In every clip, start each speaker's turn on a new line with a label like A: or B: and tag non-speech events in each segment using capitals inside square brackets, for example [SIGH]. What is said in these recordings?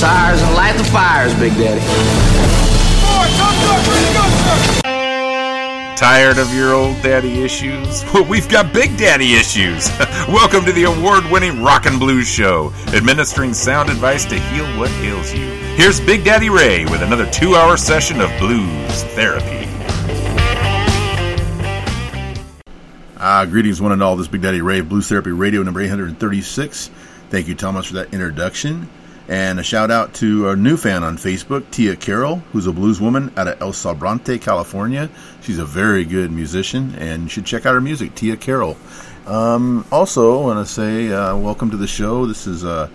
A: tires and light the fires, Big Daddy.
B: Tired of your old daddy issues? [LAUGHS] Well, we've got big daddy issues. [LAUGHS] Welcome to the award winning Rock and Blues Show, administering sound advice to heal what ails you. Here's Big Daddy Ray with another two hour session of blues therapy.
C: Uh, greetings, one and all. This is Big Daddy Ray, Blues Therapy Radio number 836. Thank you, Thomas, for that introduction. And a shout out to our new fan on Facebook, Tia Carroll, who's a blues woman out of El Sobrante, California. She's a very good musician, and you should check out her music, Tia Carroll. Um, also, I want to say uh, welcome to the show. This is uh,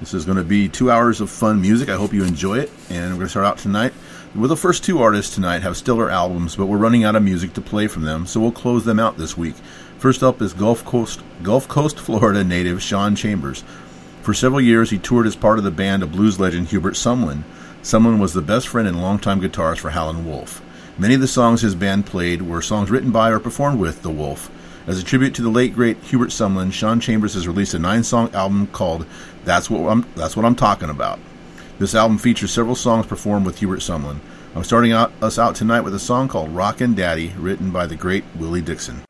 C: this is going to be two hours of fun music. I hope you enjoy it. And we're going to start out tonight. Well, the first two artists tonight have stellar albums, but we're running out of music to play from them, so we'll close them out this week. First up is Gulf Coast, Gulf Coast, Florida native Sean Chambers. For several years, he toured as part of the band of blues legend Hubert Sumlin. Sumlin was the best friend and longtime guitarist for Howlin' Wolf. Many of the songs his band played were songs written by or performed with The Wolf. As a tribute to the late great Hubert Sumlin, Sean Chambers has released a nine-song album called "That's What I'm That's What I'm Talking About." This album features several songs performed with Hubert Sumlin. I'm starting out, us out tonight with a song called "Rockin' Daddy," written by the great Willie Dixon.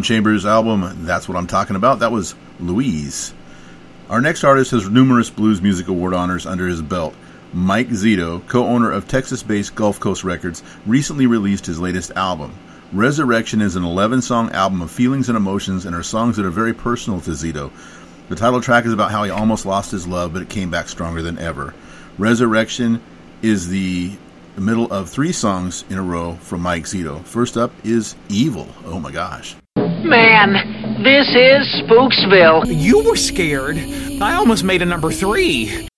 C: Sean Chambers' album, That's What I'm Talking About, that was Louise. Our next artist has numerous Blues Music Award honors under his belt. Mike Zito, co owner of Texas based Gulf Coast Records, recently released his latest album. Resurrection is an 11 song album of feelings and emotions and are songs that are very personal to Zito. The title track is about how he almost lost his love, but it came back stronger than ever. Resurrection is the middle of three songs in a row from Mike Zito. First up is Evil. Oh my gosh.
D: Man, this is Spooksville.
E: You were scared. I almost made a number three.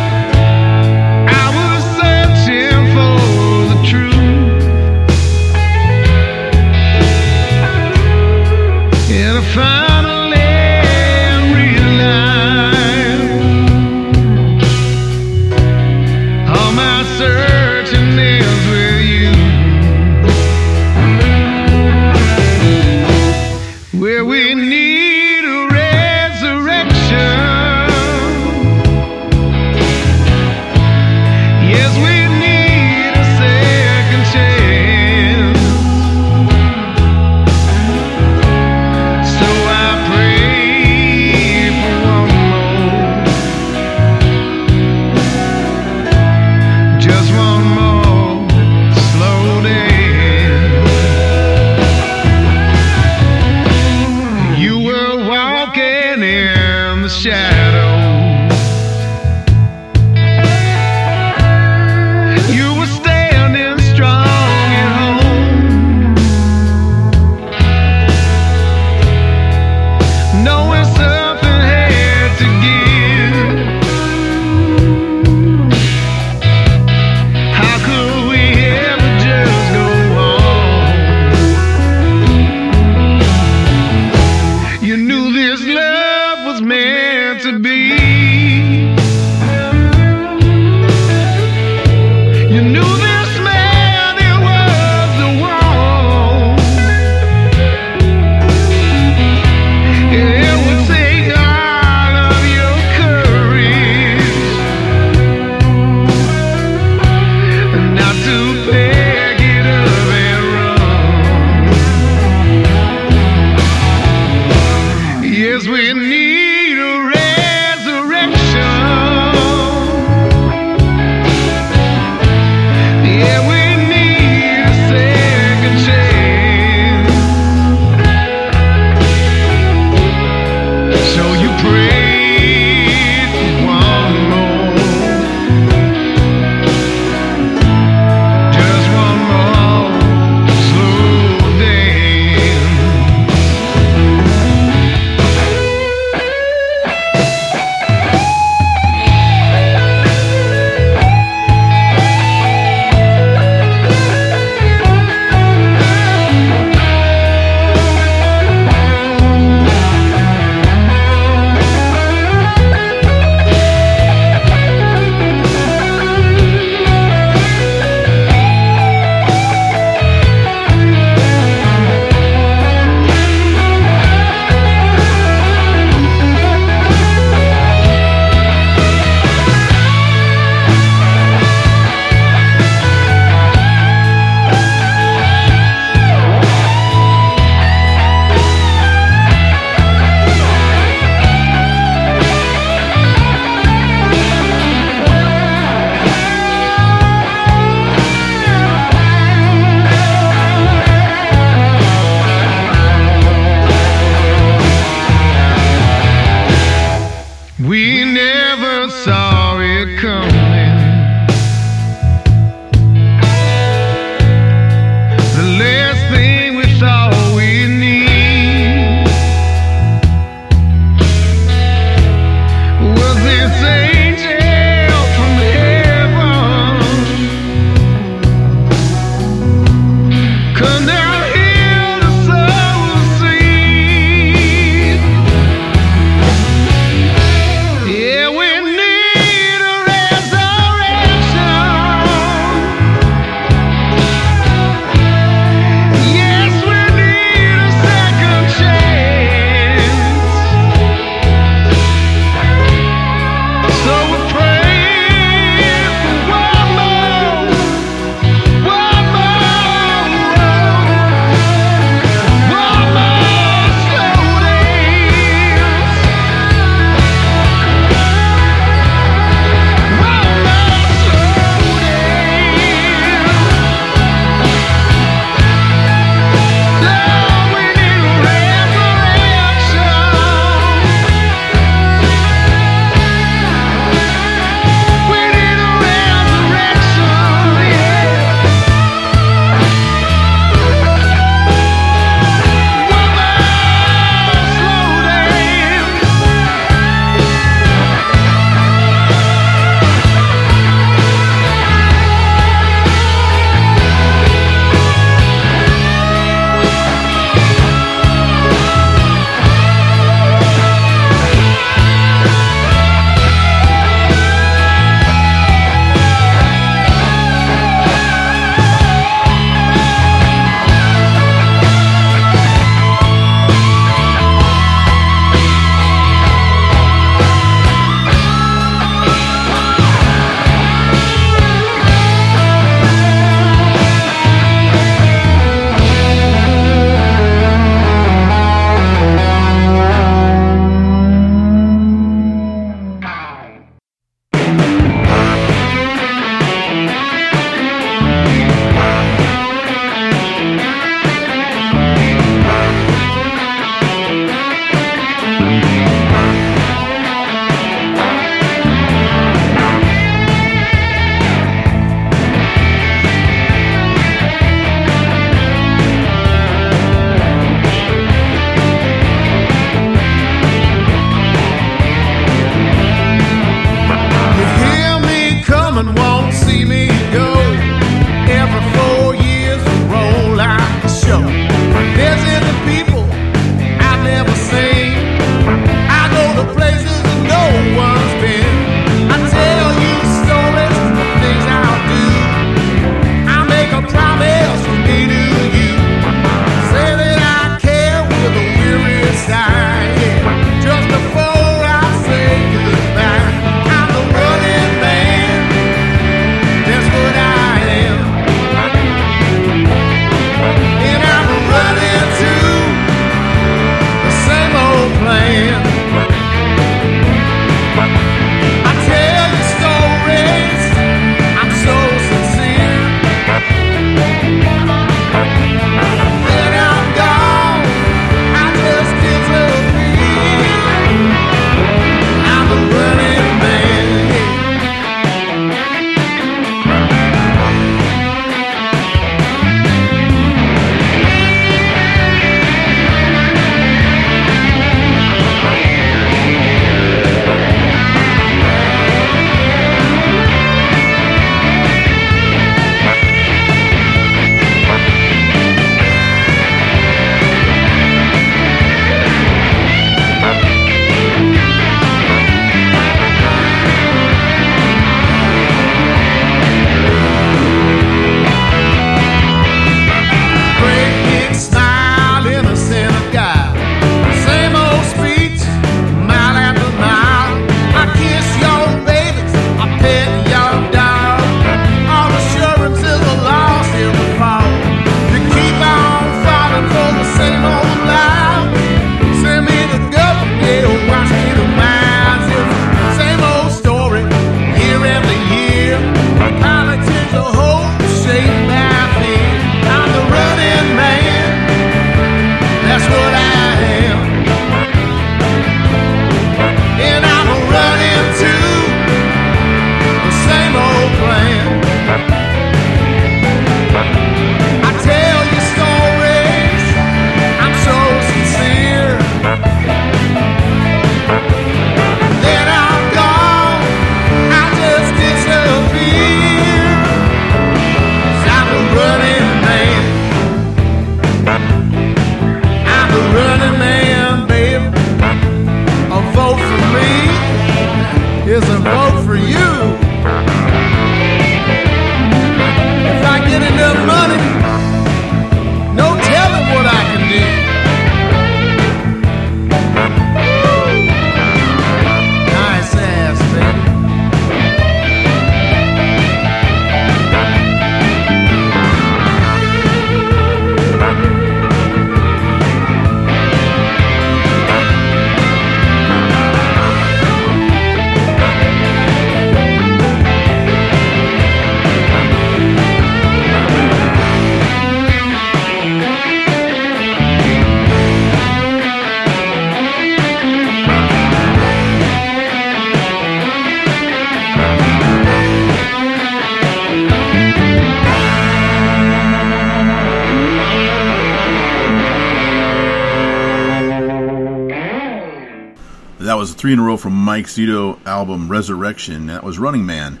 F: Was
C: three in a row from Mike Zito album Resurrection. That was Running Man.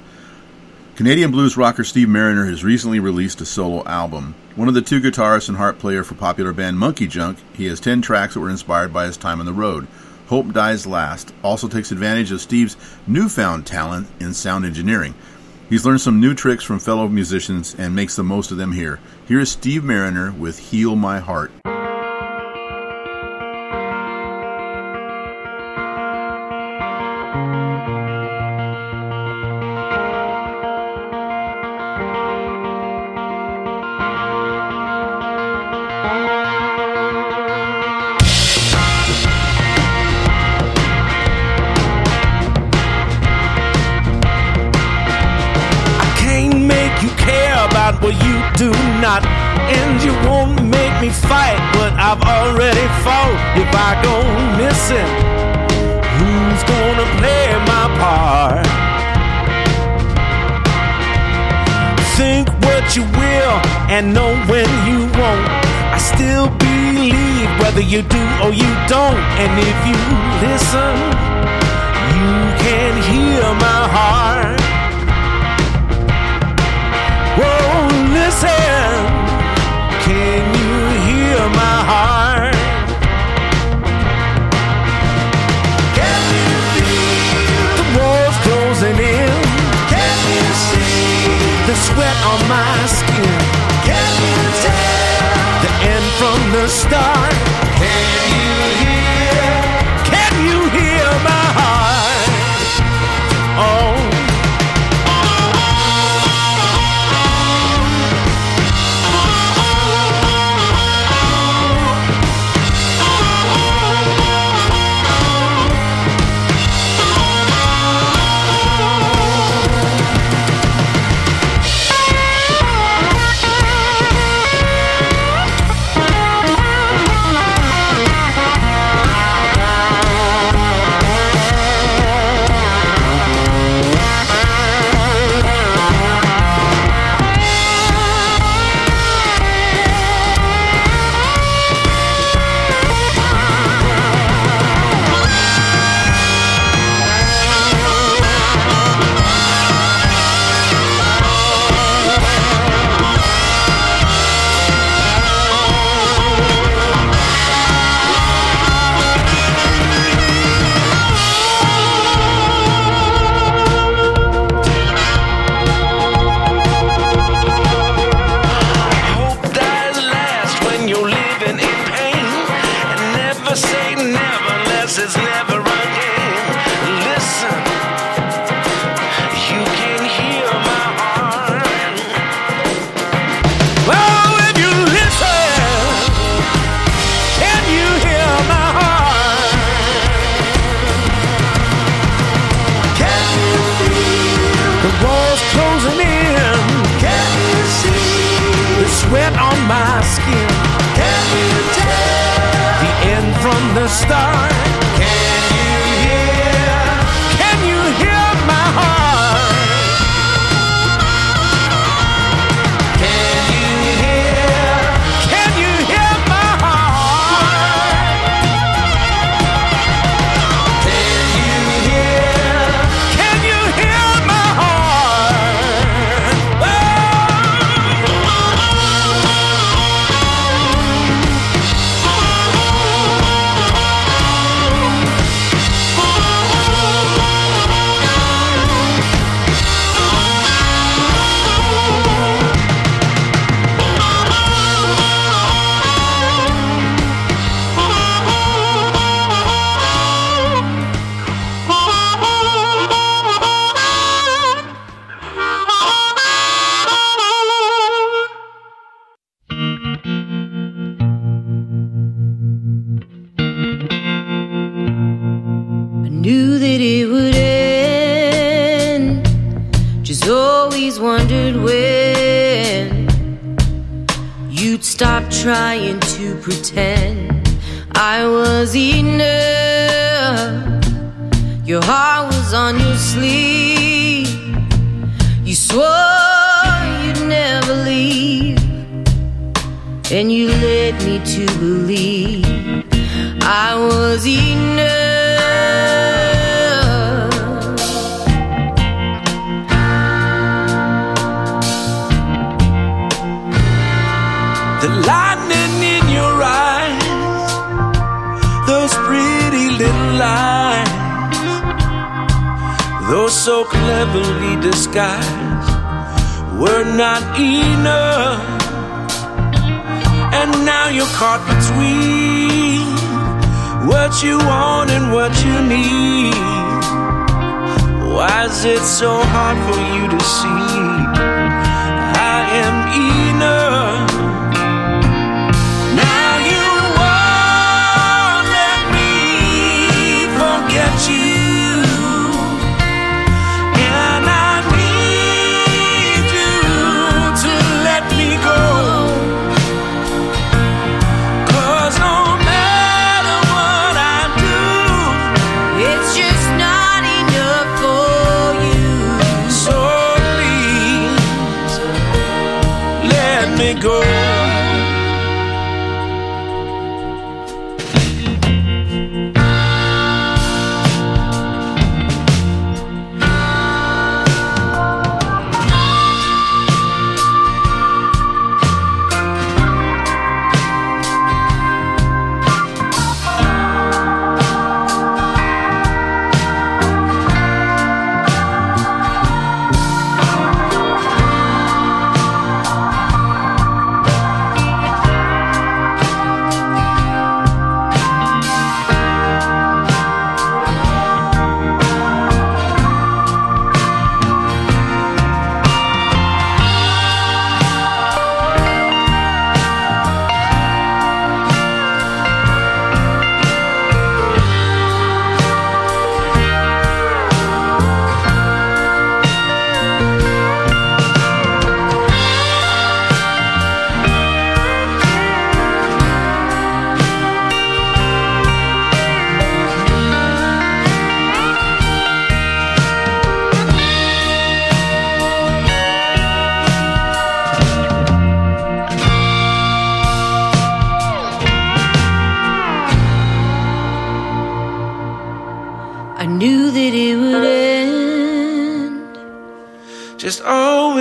C: Canadian blues rocker Steve Marriner has recently released a solo album. One of the two guitarists and harp player for popular band MonkeyJunk, he has 10 tracks that were inspired by his time on the road. Hope Dies Last also takes advantage of Steve's newfound talent in sound engineering. He's learned some new tricks from fellow musicians and makes the most of them here. Here is Steve Marriner with Heal My Heart.
G: And you won't make me fight but I've already fought. If I go missing, who's gonna play my part? Think what you will and know when you won't. I still believe whether you do or you don't. And if you listen, you can hear my heart.
H: Whoa, listen. Can you hear my heart? Can you feel the walls closing in? Can you see the sweat on my skin? Can you tell the end from the start? Can you?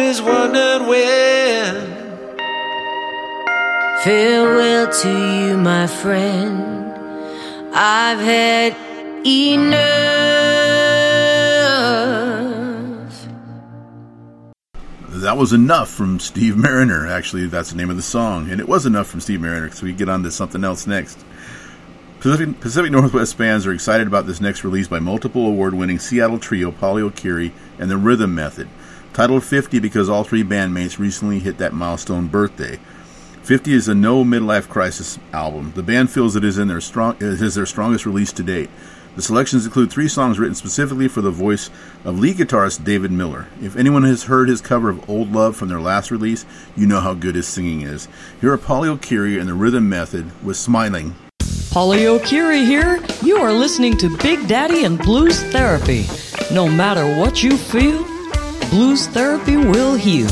I: Always wondered when.
J: Farewell to you, my friend. I've had enough.
C: That was enough from Steve Marriner. Actually, that's the name of the song, and it was enough from Steve Marriner. So we get on to something else next. Pacific, Pacific Northwest fans are excited about this next release by multiple award-winning Seattle trio Polly O'Keary and the Rhythm Method. Titled 50 because all three bandmates recently hit that milestone birthday. 50 is a no midlife crisis album. The band feels it is in their strong it is their strongest release to date. The selections include three songs written specifically for the voice of lead guitarist David Miller. If anyone has heard his cover of Old Love from their last release, you know how good his singing is. Here are Polly O'Keary and the Rhythm Method with Smiling.
K: Polly O'Keary here. You are listening to Big Daddy and Blues Therapy. No matter what you feel, Blues Therapy will heal.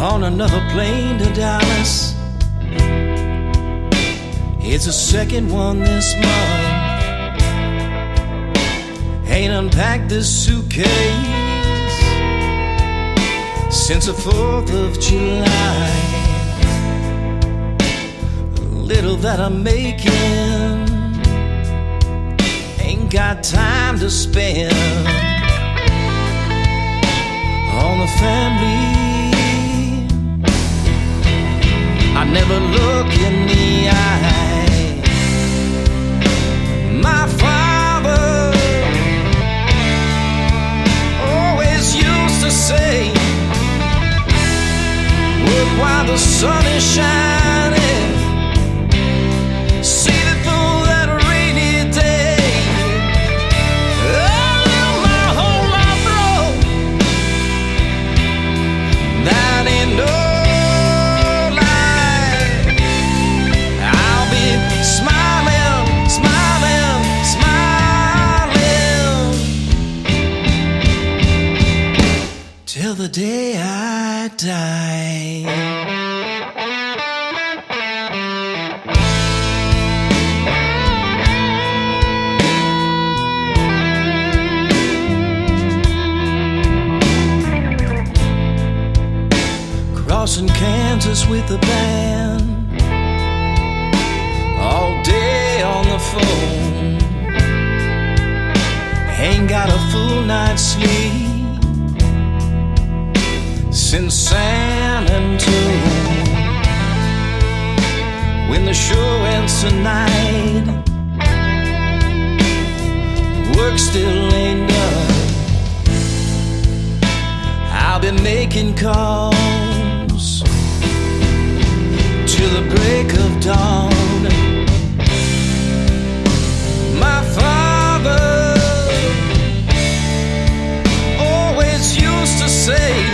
L: on another plane to Dallas. It's the second one this month. Ain't unpacked this suitcase since the 4th of July. The little that I'm making ain't got time to spend on the family. I never look in the eye. My father always used to say, Work while the sun is shining. See it through that rainy day. Oh, I live my whole life broke. That ain't no lie. I'll be smiling, smiling, smiling till the day Die. Crossing Kansas with the band all day on the phone. Ain't got a full night's sleep since San Antonio. When the show ends tonight, work still ain't done. I'll be making calls till the break of dawn. My father always used to say,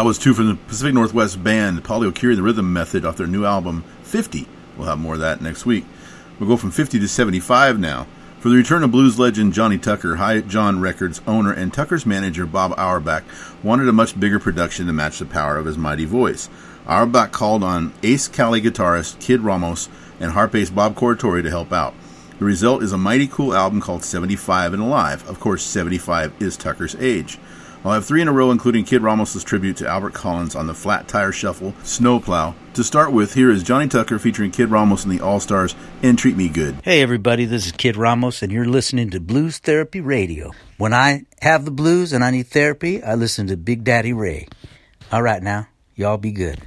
L: That
C: was two from the Pacific Northwest band, Polly O'Keefe, The Rhythm Method, off their new album, 50. We'll have more of that next week. We'll go from 50 to 75 now. For the return of blues legend Johnny Tucker, HighJohn Records owner and Tucker's manager Bob Auerbach wanted a much bigger production to match the power of his mighty voice. Auerbach called on Ace Cali guitarist Kid Ramos and harp ace Bob Corritore to help out. The result is a mighty cool album called 75 and Alive. Of course, 75 is Tucker's age. I'll have three in a row, including Kid Ramos' tribute to Albert Collins on the Flat Tire Shuffle, Snowplow. To start with, here is Johnny Tucker featuring Kid Ramos and the All Stars and Treat Me Good.
M: Hey, everybody, this is Kid Ramos, and you're listening to Blues Therapy Radio. When I have the blues and I need therapy, I listen to Big Daddy Ray. All right, now, y'all be good.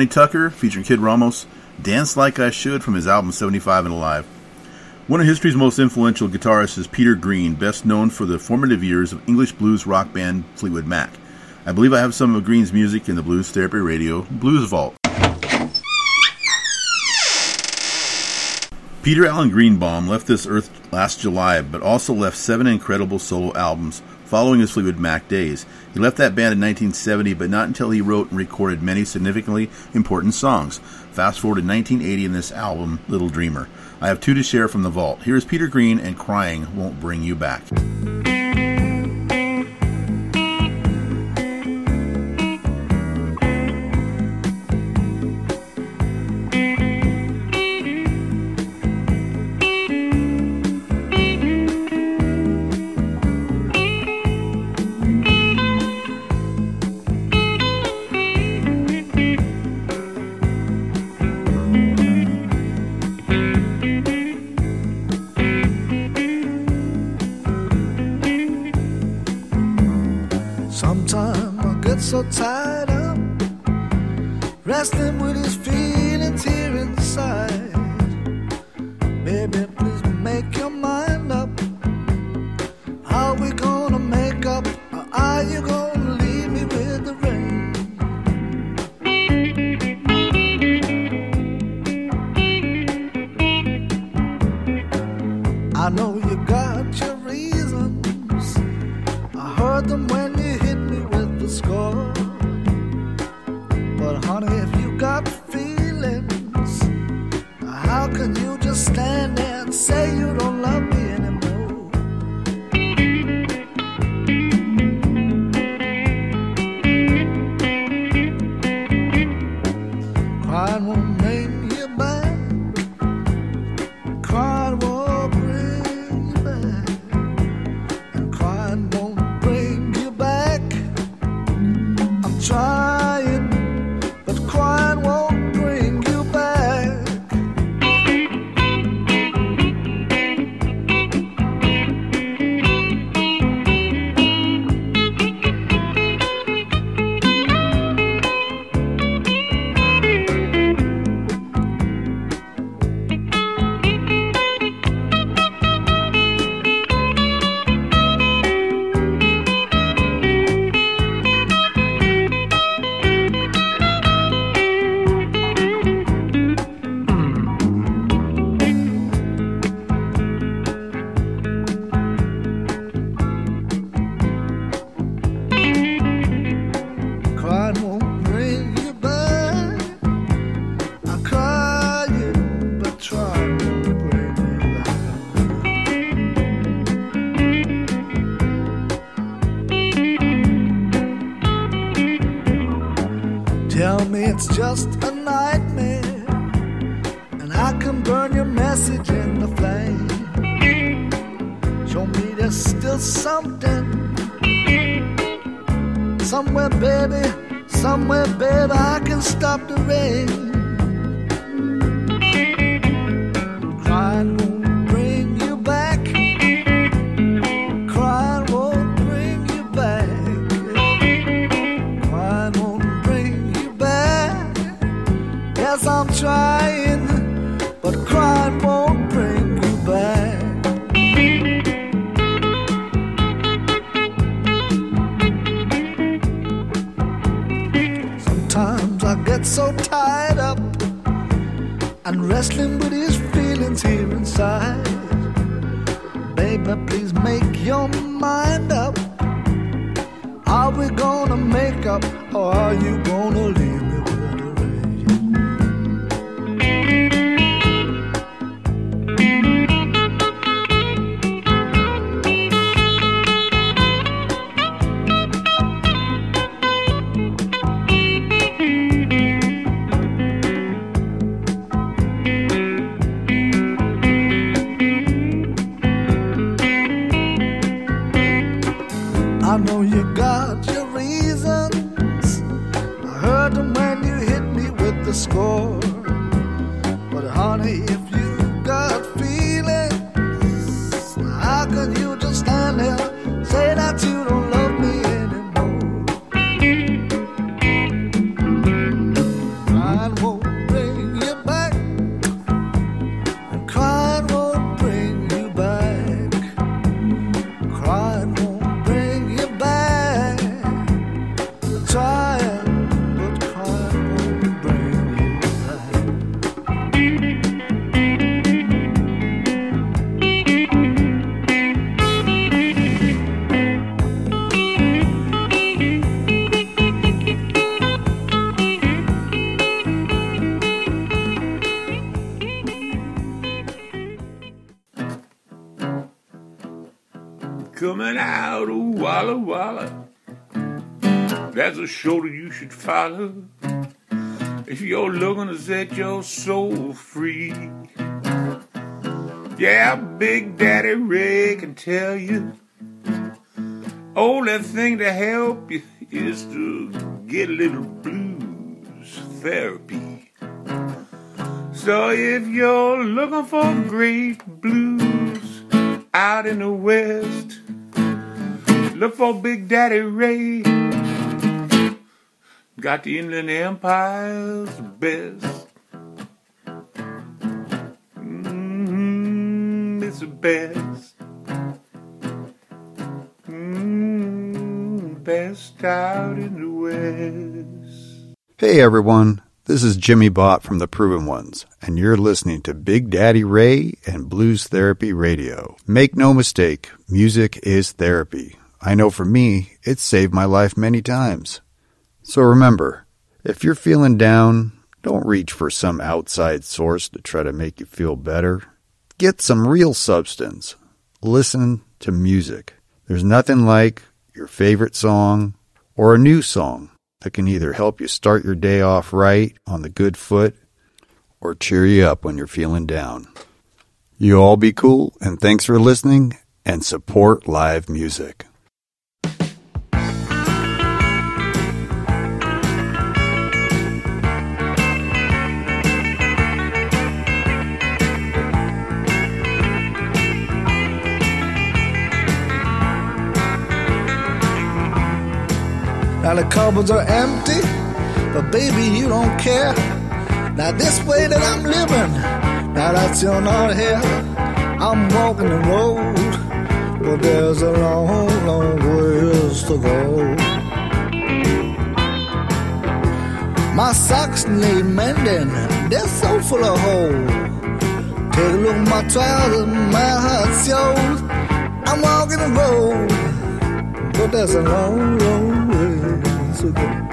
C: Johnny Tucker featuring Kid Ramos, Dance Like I Should from his album 75 and Alive. One of history's most influential guitarists is Peter Green, best known for the formative years of English blues rock band Fleetwood Mac. I believe I have some of Green's music in the Blues Therapy Radio Blues Vault. Peter Allen Greenbaum left this earth last July, but also left seven incredible solo albums following his Fleetwood Mac days. He left that band in 1970, but not until he wrote and recorded many significantly important songs. Fast forward to 1980 in this album, Little Dreamer. I have two to share from the vault. Here's Peter Green and Crying Won't Bring You Back.
N: Just a nightmare, and I can burn your message in the flame. Show me there's still something Somewhere, baby, somewhere, baby, I can stop the rain. Yes, That you
O: should follow if you're looking to set your soul free. Yeah, Big Daddy Ray can tell you. Only thing to help you is to get a little blues therapy. So if you're looking for great blues out in the West, look for Big Daddy Ray. Got the Inland Empire's best. Mm, it's the best. Mm, best out in the West.
P: Hey everyone, this is Jimi Bott from The Proven Ones, and you're listening to Big Daddy Ray and Blues Therapy Radio. Make no mistake, music is therapy. I know for me, it's saved my life many times. So remember, if you're feeling down, don't reach for some outside source to try to make you feel better. Get some real substance. Listen to music. There's nothing like your favorite song or a new song that can either help you start your day off right on the good foot or cheer you up when you're feeling down. You all be cool, and thanks for listening and support live music.
N: Now the cupboards are empty, but baby, you don't care. Now this way that I'm living, now that you're not here, I'm walking the road, but there's a long, long ways to go. My socks need mending, they're so full of holes. Take a look at my trousers, my heart shows. I'm walking the road, but there's a long, long ways to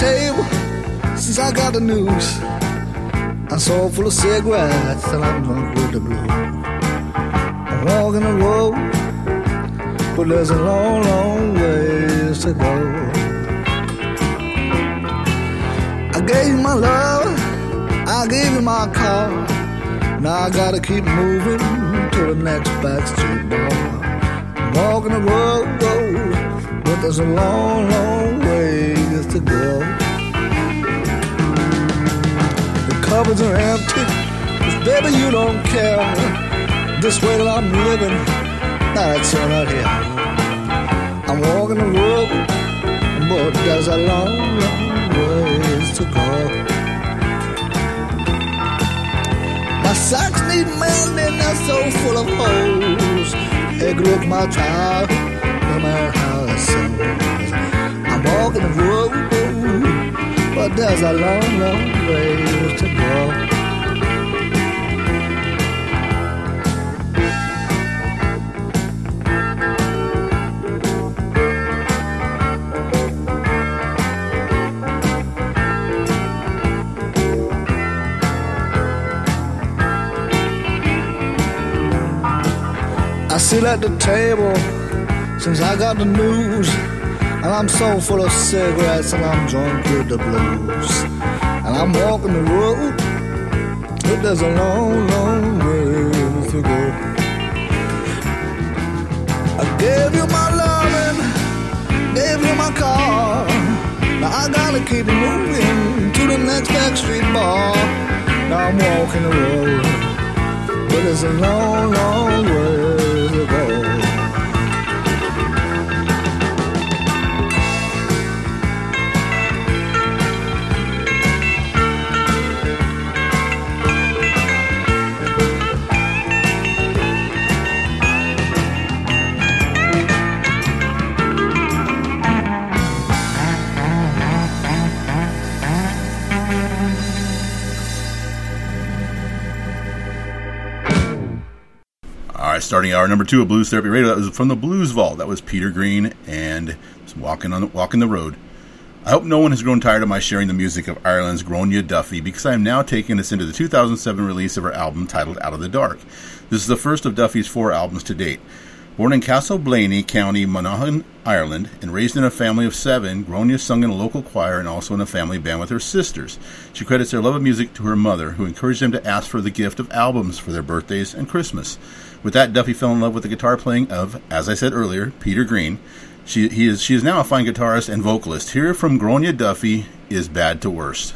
N: table since I got the news. I'm so full of cigarettes and I'm drunk with the blues. I'm walking the road, but there's a long, long ways to go. I gave you my love, I gave you my car. Now I gotta keep moving to the next backstreet bar. I'm walking the road, but there's a long, long ways to go. The cupboards are empty, baby you don't care. This way that I'm living, now it's you're not. I'm walking the road, but there's a long, long ways to go. My socks need mending, they're so full of holes. Hey, look my child, no matter walking the road, but there's a long, long way to go. I sit at the table since I got the news. And I'm so full of cigarettes and I'm drunk with the blues. And I'm walking the road, but there's a long, long way to go. I gave you my loving, gave you my car. Now I gotta keep moving to the next backstreet bar. Now I'm walking the road, but it's a long, long way
Q: starting hour number two of Blues Therapy Radio. That was from the Blues Vault. That was Peter Green and walking on the, walking the road. I hope no one has grown tired of my sharing the music of Ireland's Gráinne Duffy because I am now taking us into the 2007 release of her album titled Out of the Dark. This is the first of Duffy's four albums to date. Born in Castleblayney, County Monaghan, Ireland, and raised in a family of seven, Gráinne sung in a local choir and also in a family band with her sisters. She credits their love of music to her mother, who encouraged them to ask for the gift of albums for their birthdays and Christmas. With that, Duffy fell in love with the guitar playing of, as I said earlier, Peter Green. She, he is, she is now a fine guitarist and vocalist. Here from Gráinne Duffy is Bad to Worst.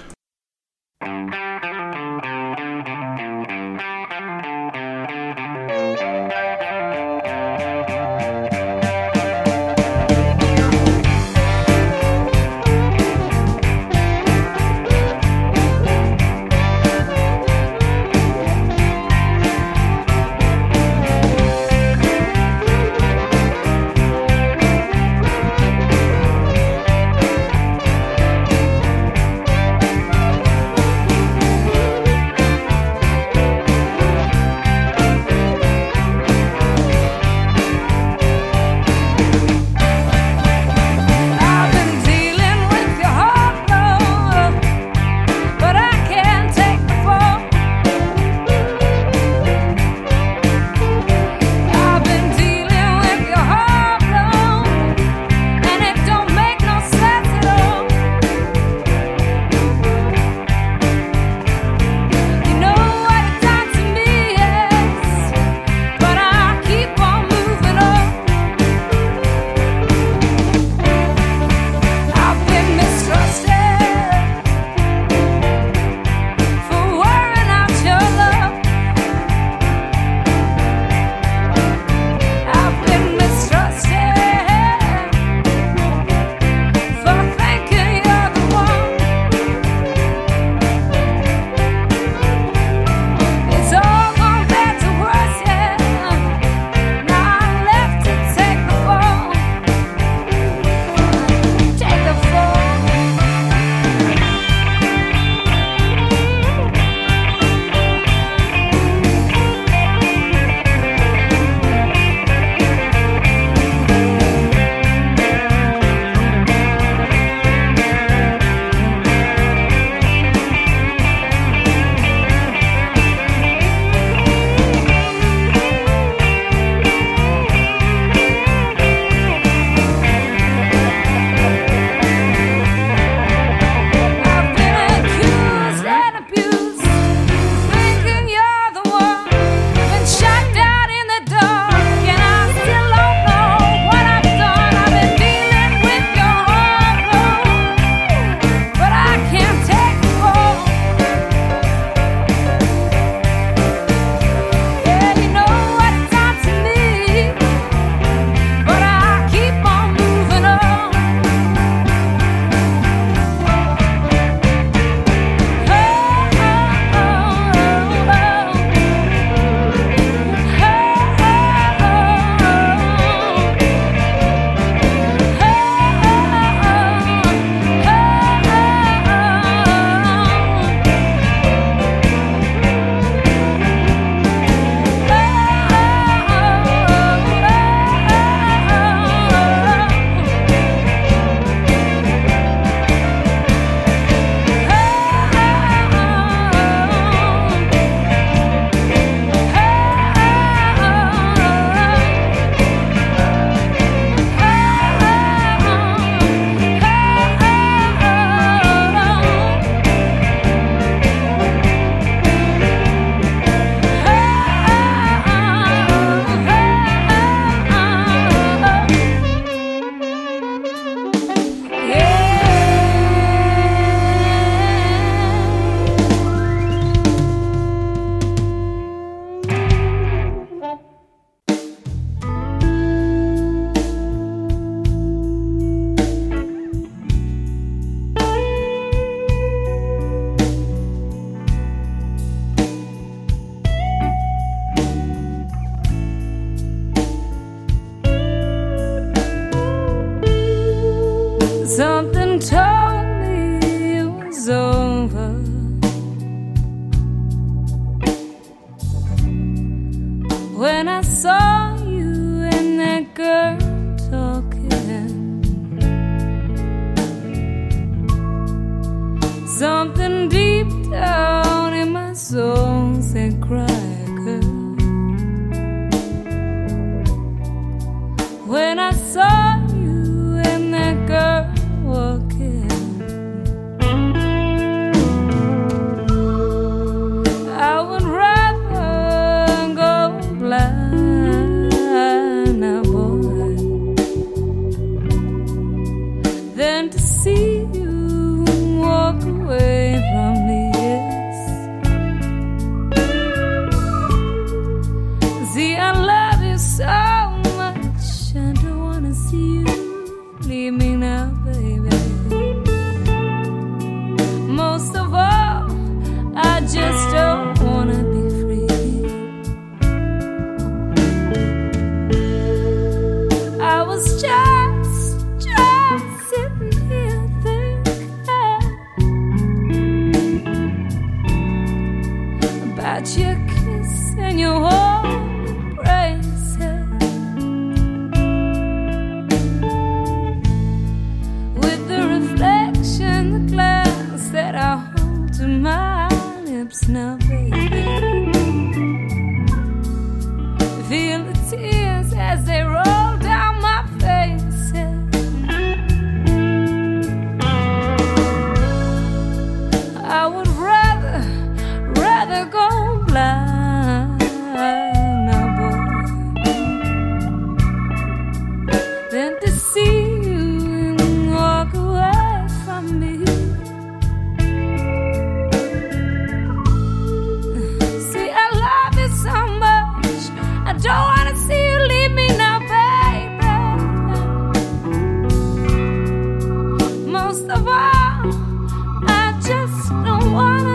Q: Just don't wanna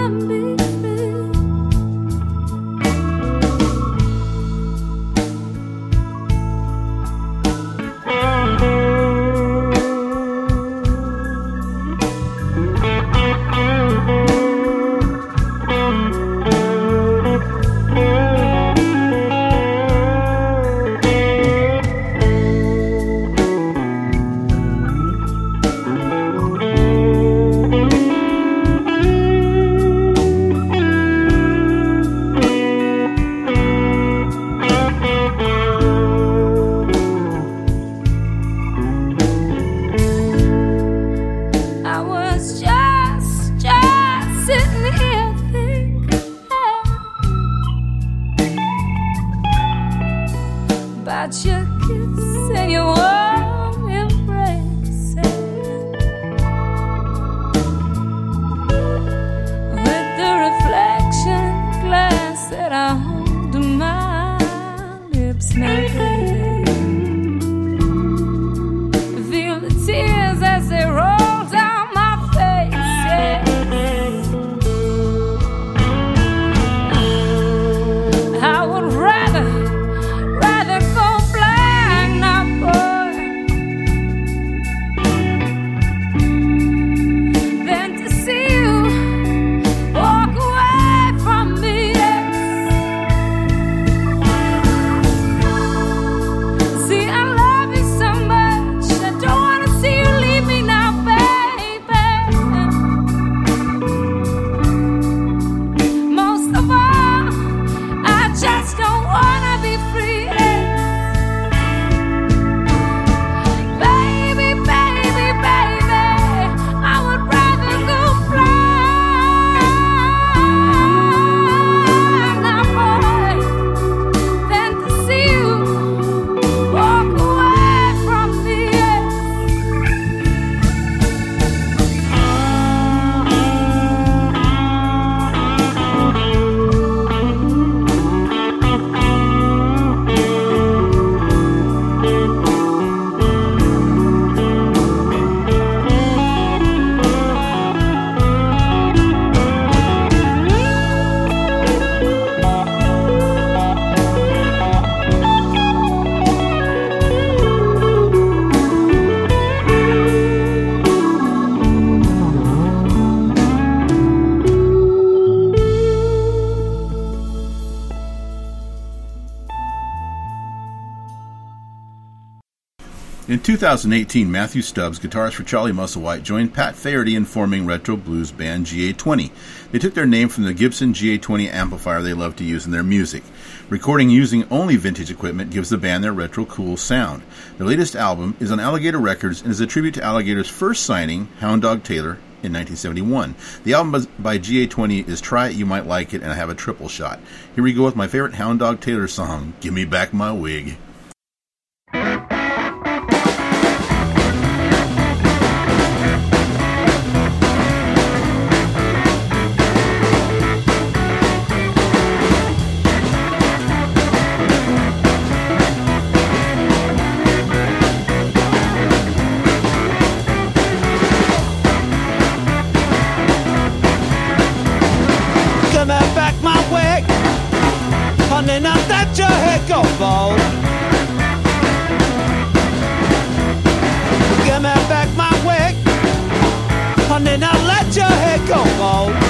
C: 2018, Matthew Stubbs, guitarist for Charlie Musselwhite, joined Pat Faherty in forming retro blues band GA20. They took their name from the Gibson GA20 amplifier they love to use in their music. Recording using only vintage equipment gives the band their retro cool sound. Their latest album is on Alligator Records and is a tribute to Alligator's first signing, Hound Dog Taylor, in 1971. The album by GA20 is Try It, You Might Like It, and I have a triple shot. Here we go with my favorite Hound Dog Taylor song, Give Me Back My Wig.
G: Honey, now that your head go bald. Give me back my wig. Honey, now let your head go bald.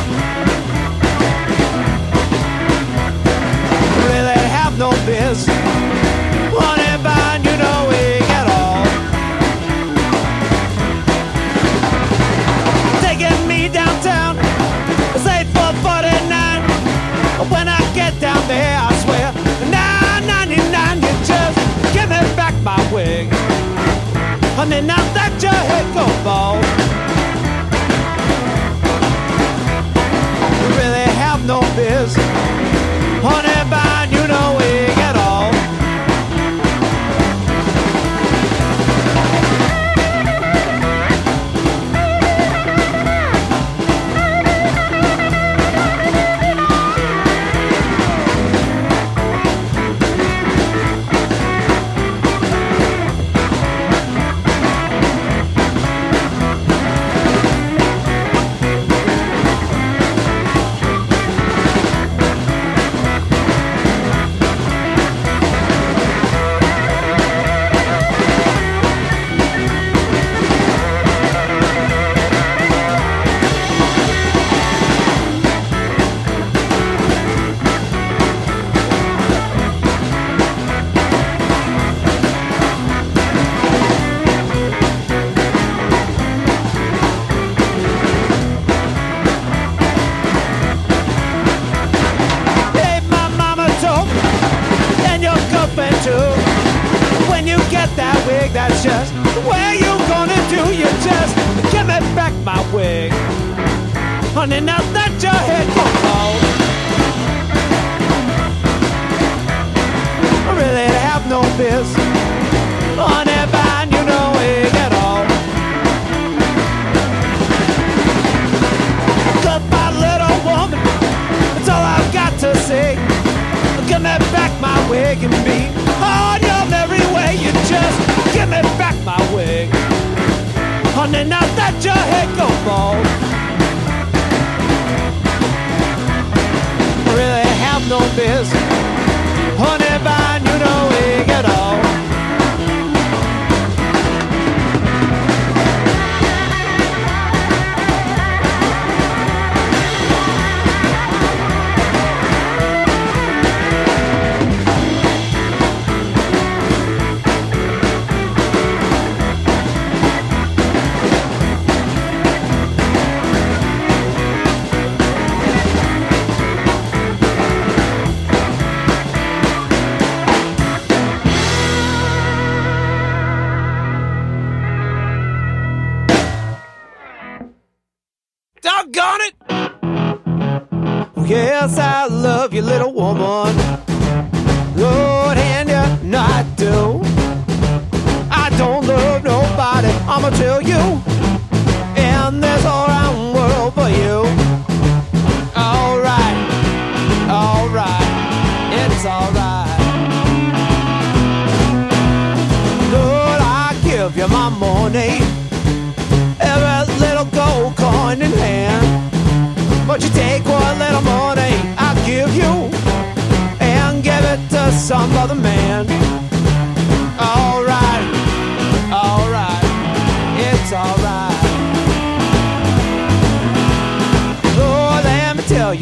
G: Honey, now that your head go bald. You really have no biz.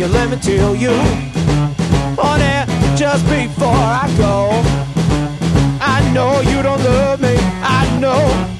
G: you, let me tell you. On air, just before I go. I know you don't love me, I know.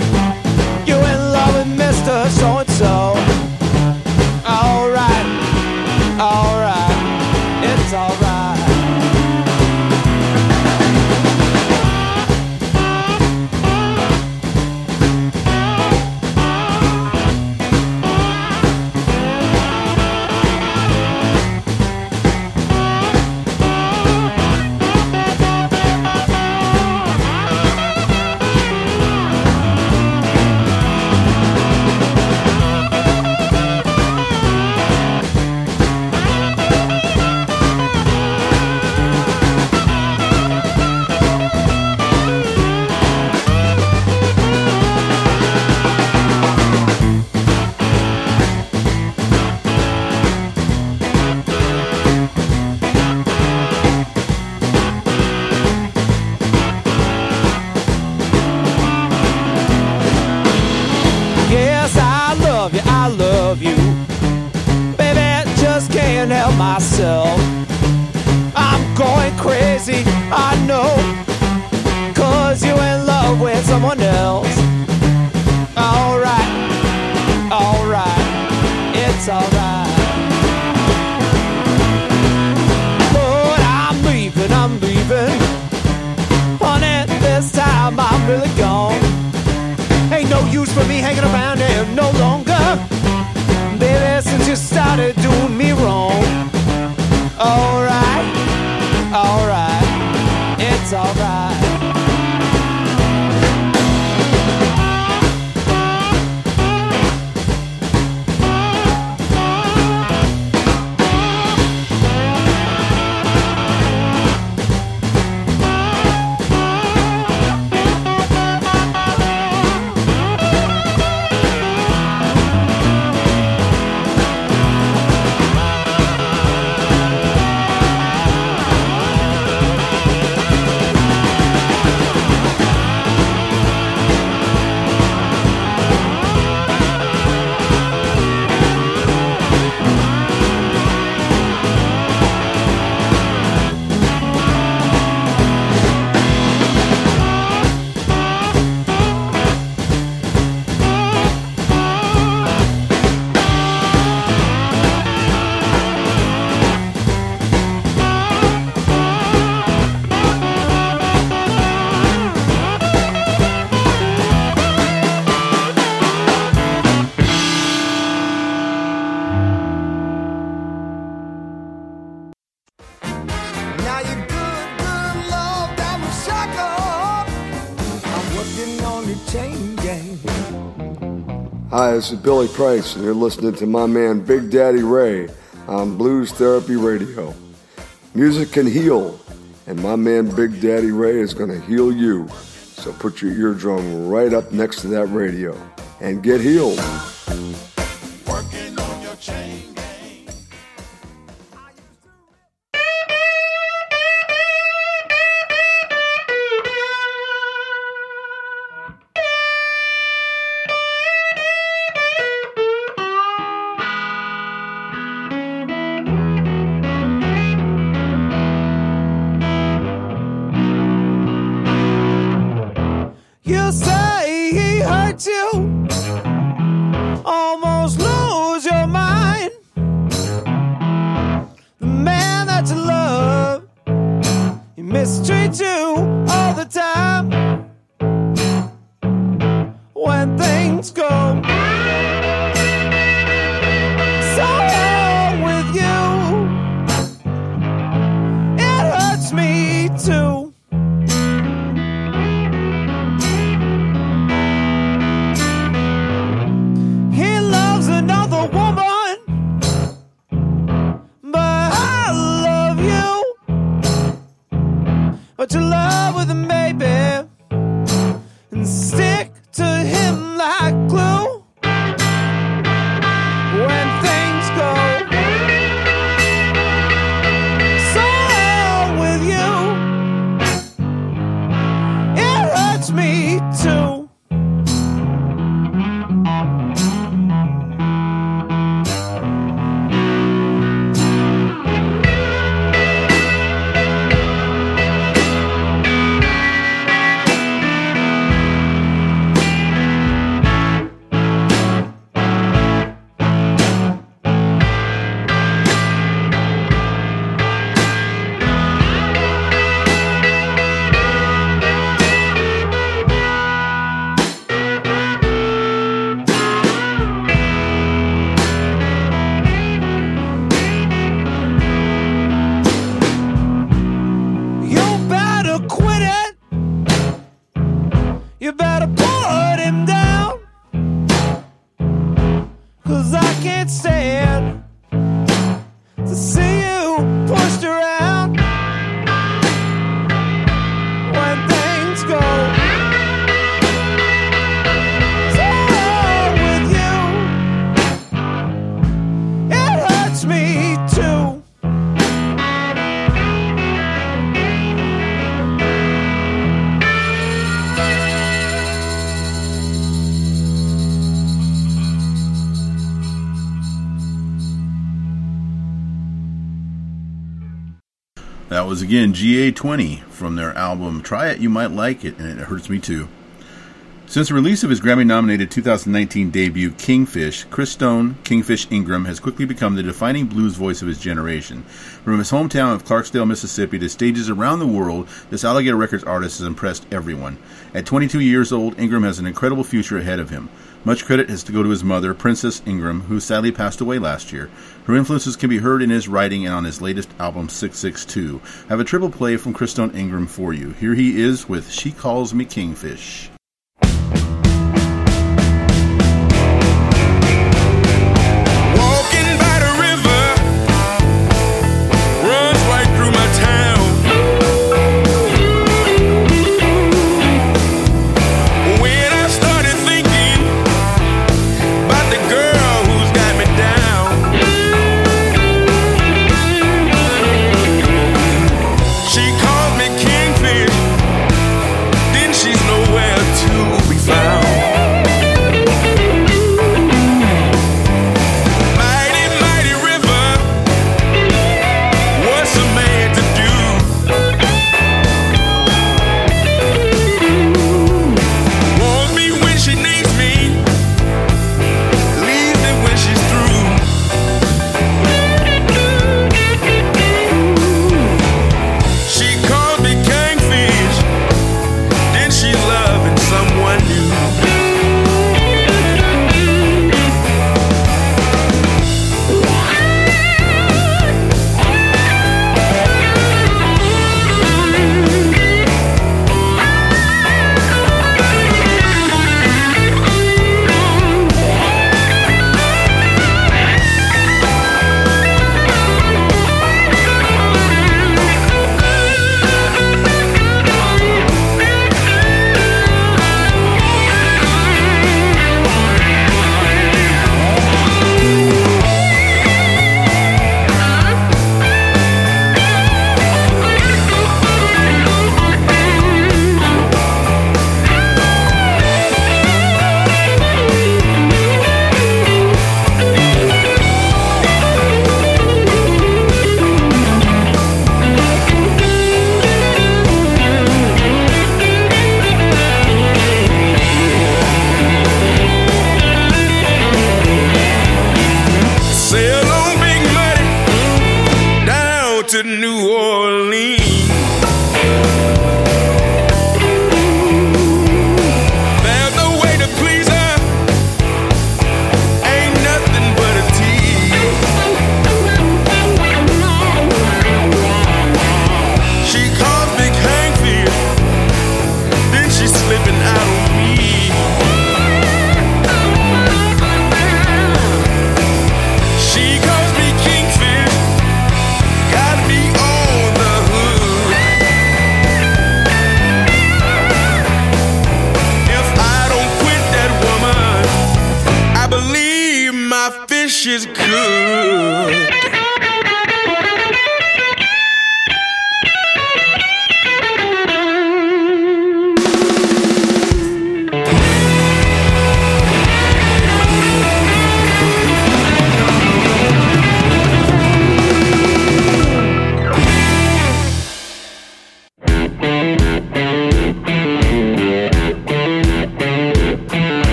G: this
R: is Billy Price, and you're listening to my man Big Daddy Ray on Blues Therapy Radio. Music can heal, and my man Big Daddy Ray is going to heal you. So put your eardrum right up next to that radio and get healed.
G: Working on your
H: chain. Again GA20 from their album Try It, You Might Like It, and It Hurts Me Too. Since the release of his Grammy nominated 2019 debut Kingfish, Christone, Kingfish Ingram has quickly become the defining blues voice of his generation. From his hometown of Clarksdale, Mississippi to stages around the world, this Alligator Records artist has impressed everyone. At 22 years old, Ingram has an incredible future ahead of him. Much credit has to go to his mother, Princess Ingram, who sadly passed away last year. Her influences can be heard in his writing and on his latest album, 662. I have a triple play from Christone Ingram for you. Here he is with She Calls Me Kingfish.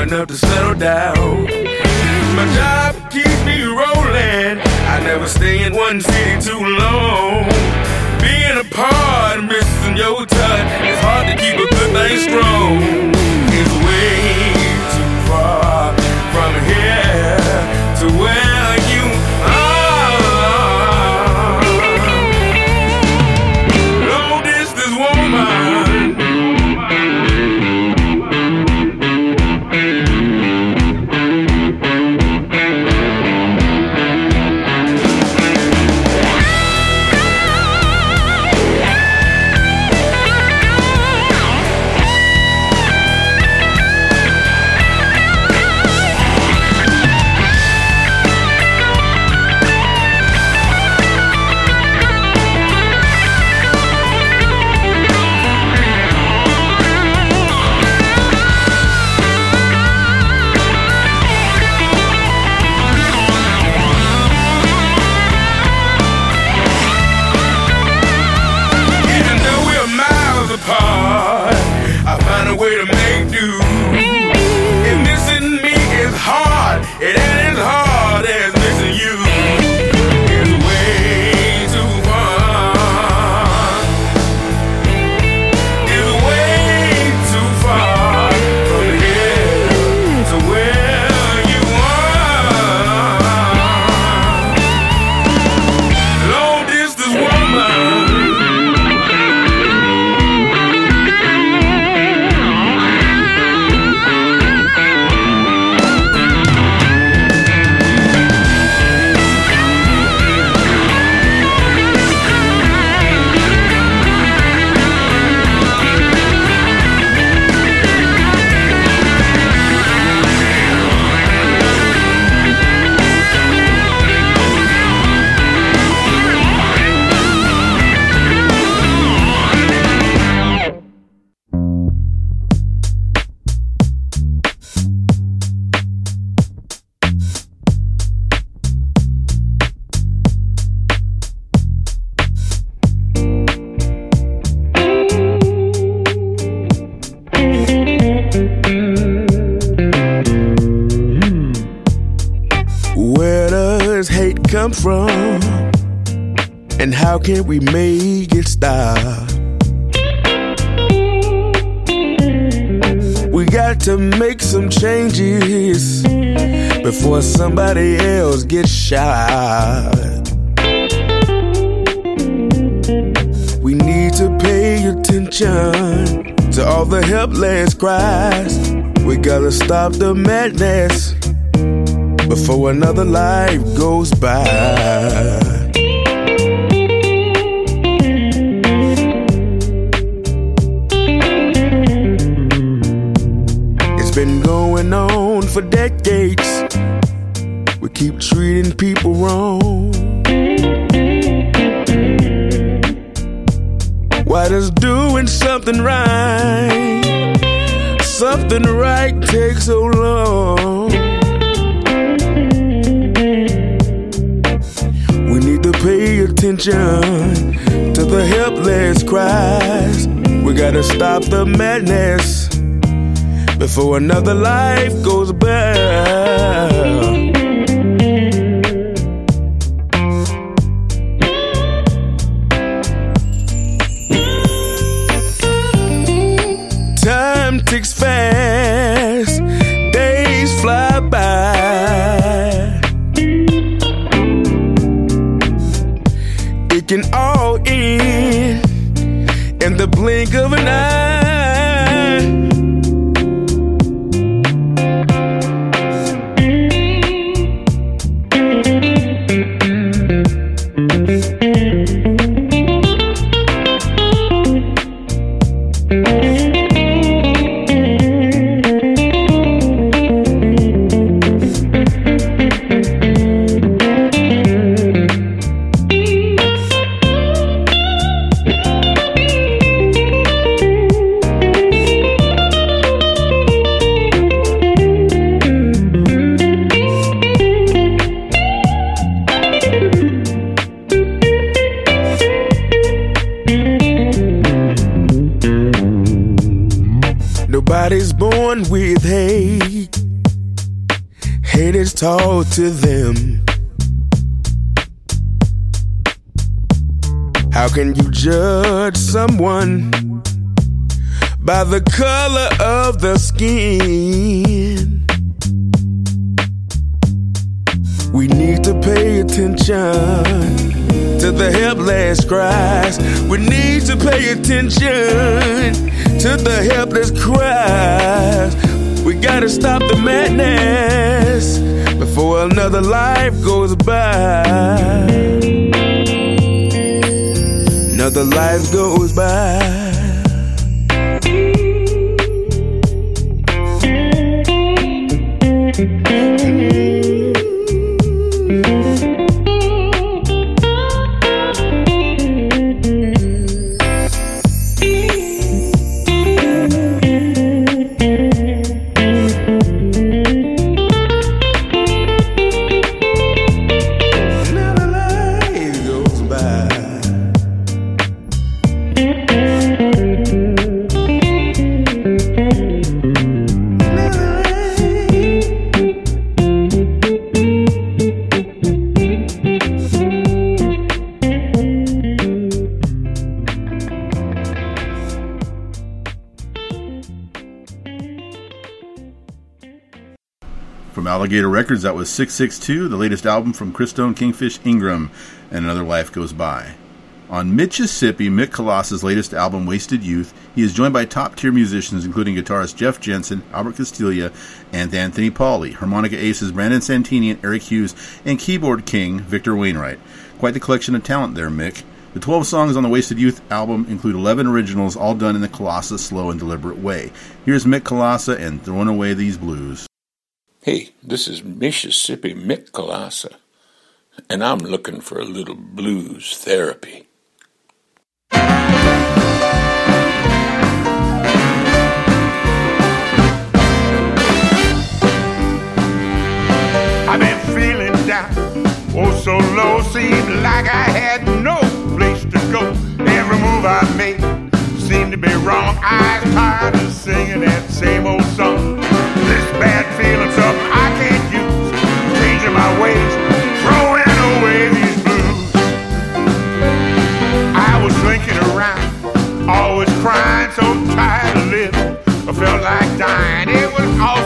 H: Enough to settle down. My job keeps me rolling. I never stay in one city too long. Being apart, missing your touch, it's hard to keep a good thing strong. It's way stop the madness before another life goes by. It's been going on for decades. We keep treating people wrong. Why does doing something right, something right takes so long? We need to pay attention to the helpless cries. We gotta stop the madness before another life goes by. To them. How can you judge someone by the color of the skin? We need to pay attention to the helpless cries. We need to pay attention to the helpless cries. We gotta stop the madness before another life goes by. Another life goes by.
C: Records, that was 662, the latest album from Christone Kingfish Ingram, and Another Life Goes By. On Mississippi, Mick Kolassa's latest album, Wasted Youth, he is joined by top tier musicians including guitarist Jeff Jensen, Albert Castiglia, and Anthony Paule, harmonica aces Brandon Santini and Eric Hughes, and keyboard king Victor Wainwright. Quite the collection of talent there, Mick. The 12 songs on the Wasted Youth album include 11 originals, all done in the Kolassa slow and deliberate way. Here's Mick Kolassa and Throwing Away These Blues.
S: Hey, this is Mississippi Mick Kolassa, and I'm looking for a little blues therapy.
O: I've been feeling down, oh so low, seemed like I had no place to go. Every move I made seemed to be wrong. I was tired of of living. I felt like dying. It was all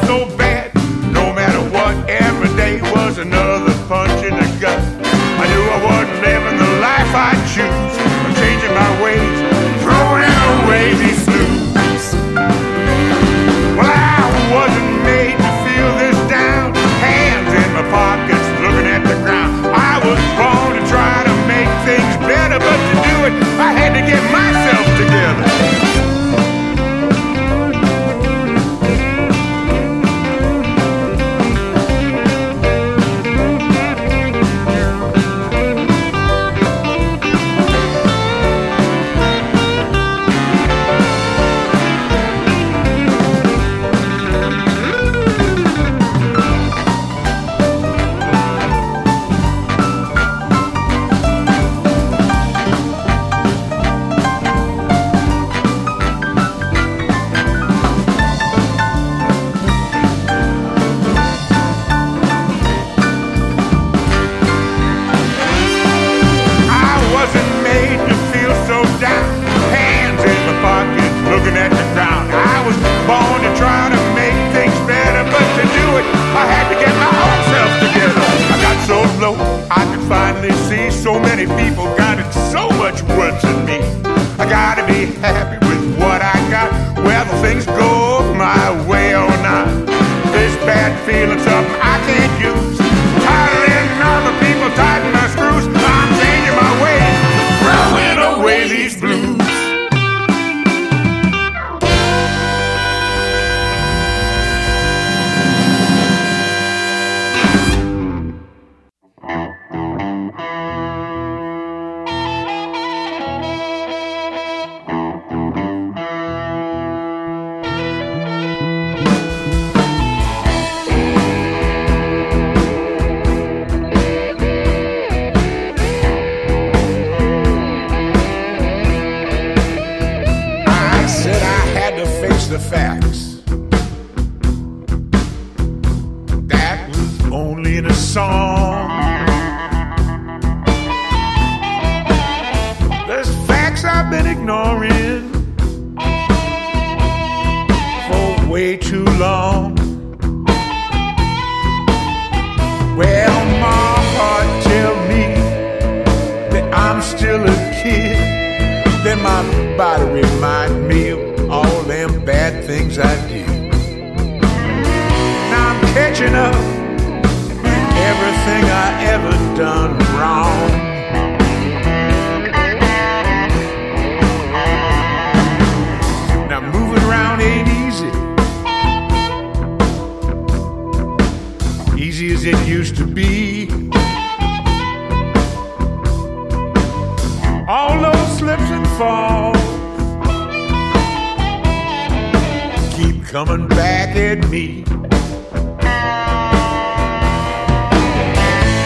O: coming back at me.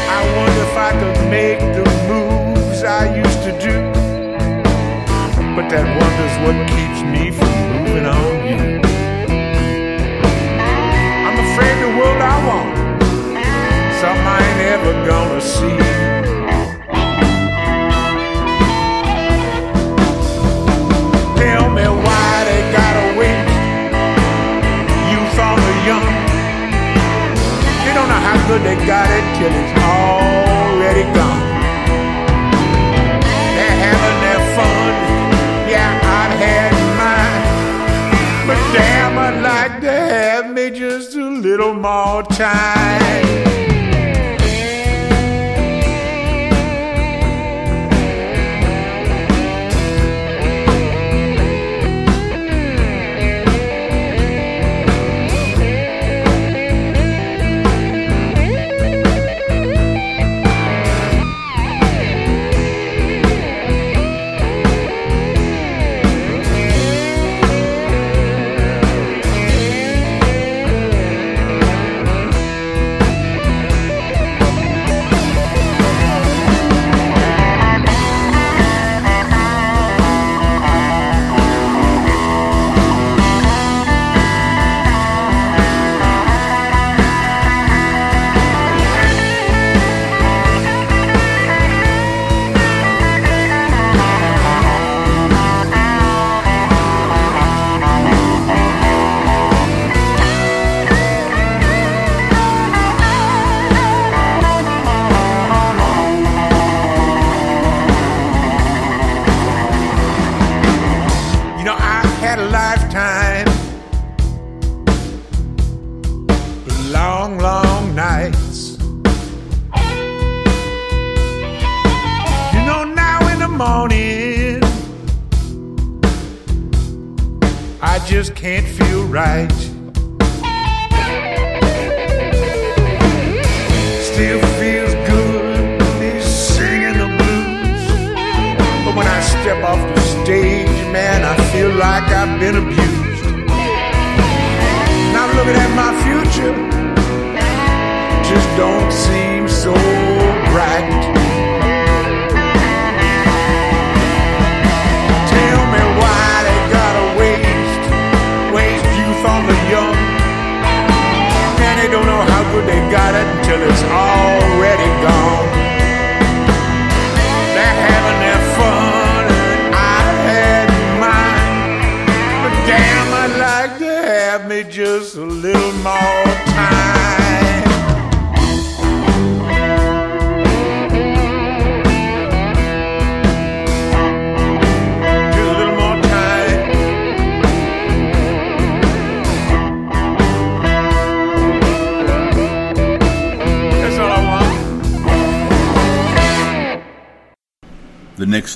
O: I wonder if I could make the moves I used to do. But that wonder's what keeps me from moving on you. I'm afraid the world I want, something I ain't ever gonna see. They got it till it's already gone. They're having their fun. Yeah, I've had mine. But damn, I'd like to have me just a little more time.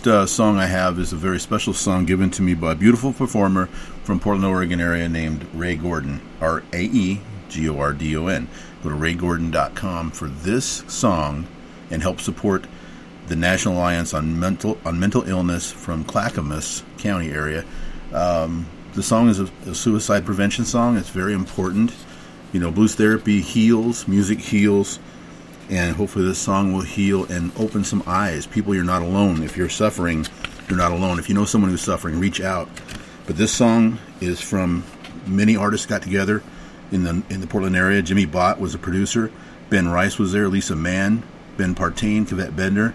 C: Next uh, song I have is a very special song given to me by a beautiful performer from Portland, Oregon area named Rae Gordon, R A E G O R D O N. Go to raegordon.com for this song and help support the National Alliance on Mental on Mental Illness from Clackamas County area. Um, the song is a, a suicide prevention song. It's very important. You know, blues therapy heals, music heals, and hopefully, this song will heal and open some eyes. People, you're not alone. If you're suffering, you're not alone. If you know someone who's suffering, reach out. But this song is from many artists got together in the in the Portland area. Jimi Bott was a producer. Ben Rice was there. Lisa Mann, Ben Partain, Cavett Bender,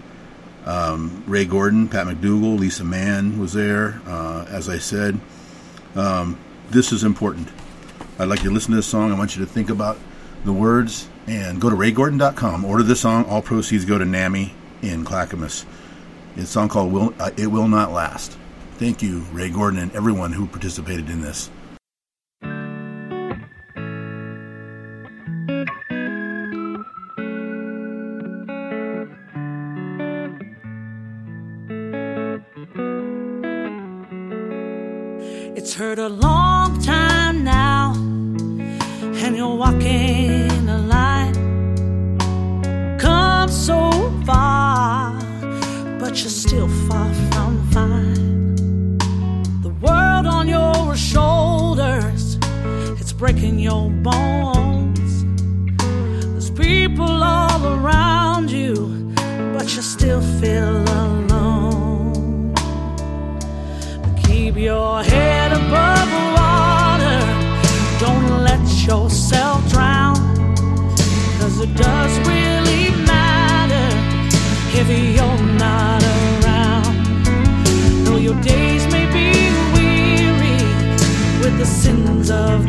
C: um, Rae Gordon, Pat McDougal. Lisa Mann was there. Uh, as I said, um, this is important. I'd like you to listen to this song. I want you to think about the words and go to raegordon.com. Order the song. All proceeds go to NAMI in Clackamas. It's a song called will, uh, It Will Not Last. Thank you, Rae Gordon, and everyone who participated in this.
T: in your bones. There's people all around you, but you still feel alone. But keep your head above water, don't let yourself drown, cause it does really matter if you're not around. Though your days may be weary with the sins of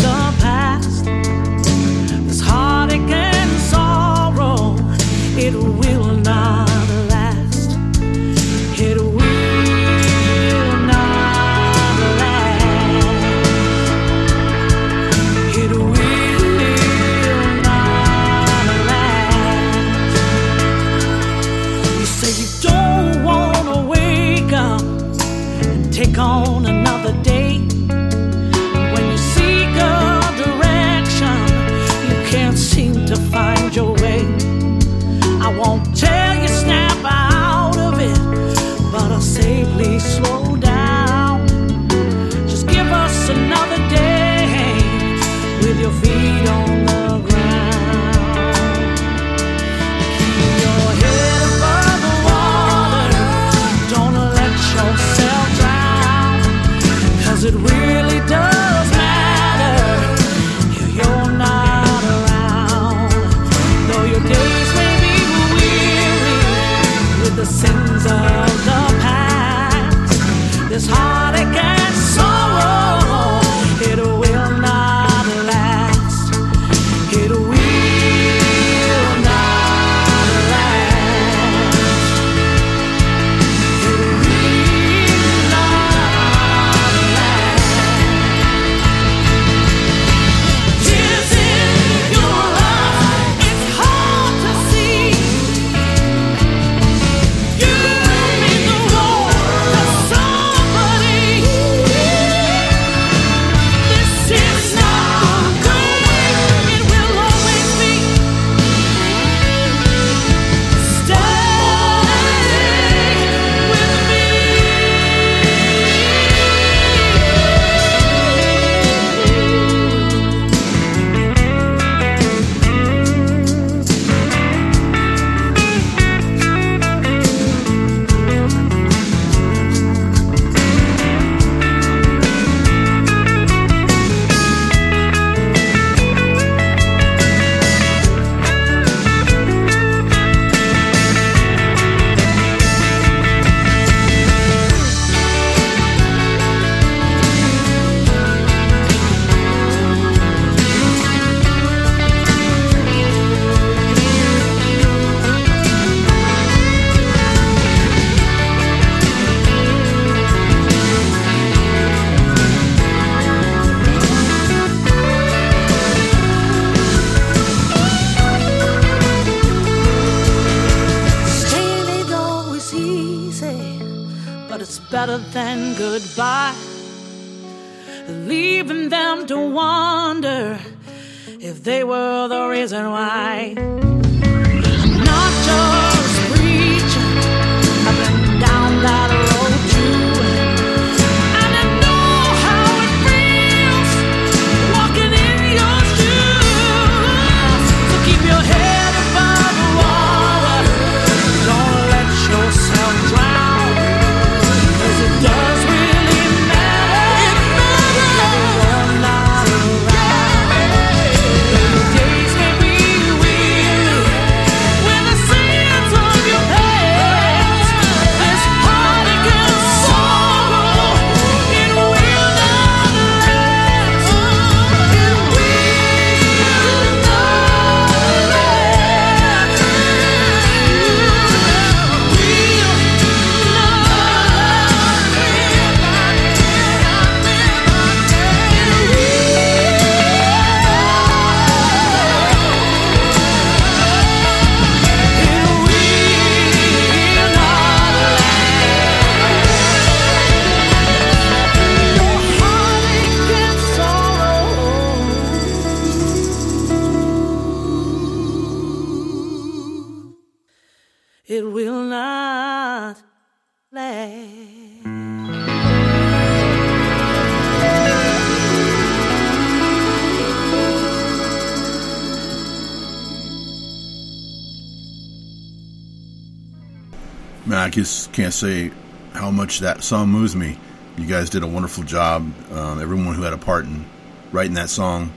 T: can't say how
C: much that song moves me. You guys did a wonderful job. Um, everyone who had a part in writing that song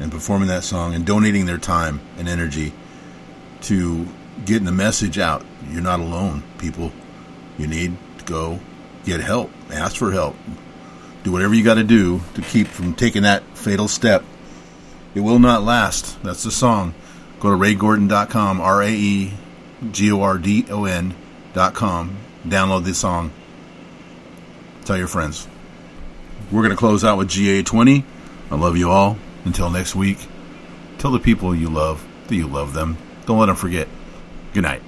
C: and performing that song and donating their time and energy to getting the message out. You're not alone, people. You need to go get help. Ask for help. Do whatever you got to do to keep from taking that fatal step. It will not last. That's the song. Go to raegordon.com, R A E G O R D O N.com. Download this song. Tell your friends. We're going to close out with GA20. I love you all. Until next week, tell the people you love that you love them. Don't let them forget. Good night.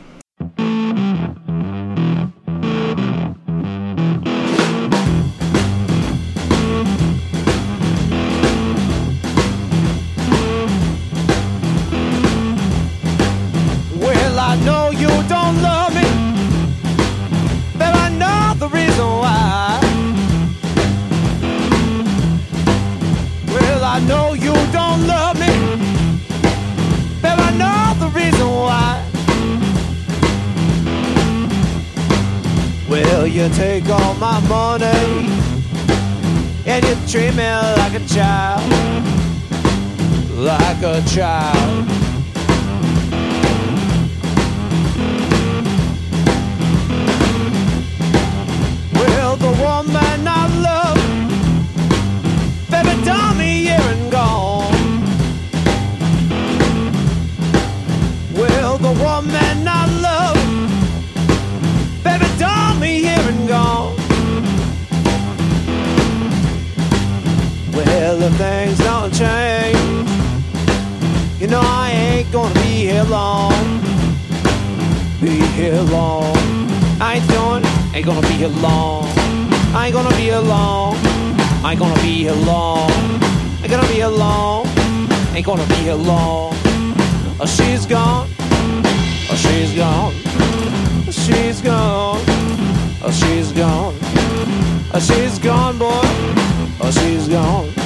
G: Take all my money and you treat me like a child, like a child. Well, the woman I love, baby, done me here and gone. Well, the woman I love, gone. Well, if things don't change, you know I ain't gonna be here long. Be here long. I ain't doing, ain't gonna be here long. I ain't gonna be here long. I ain't gonna be here long. Ain't gonna be here long. Ain't gonna be here long. Oh, she's gone. Oh, she's gone. Oh, she's gone. Oh, she's gone. Oh, she's gone, boy. Oh, she's gone.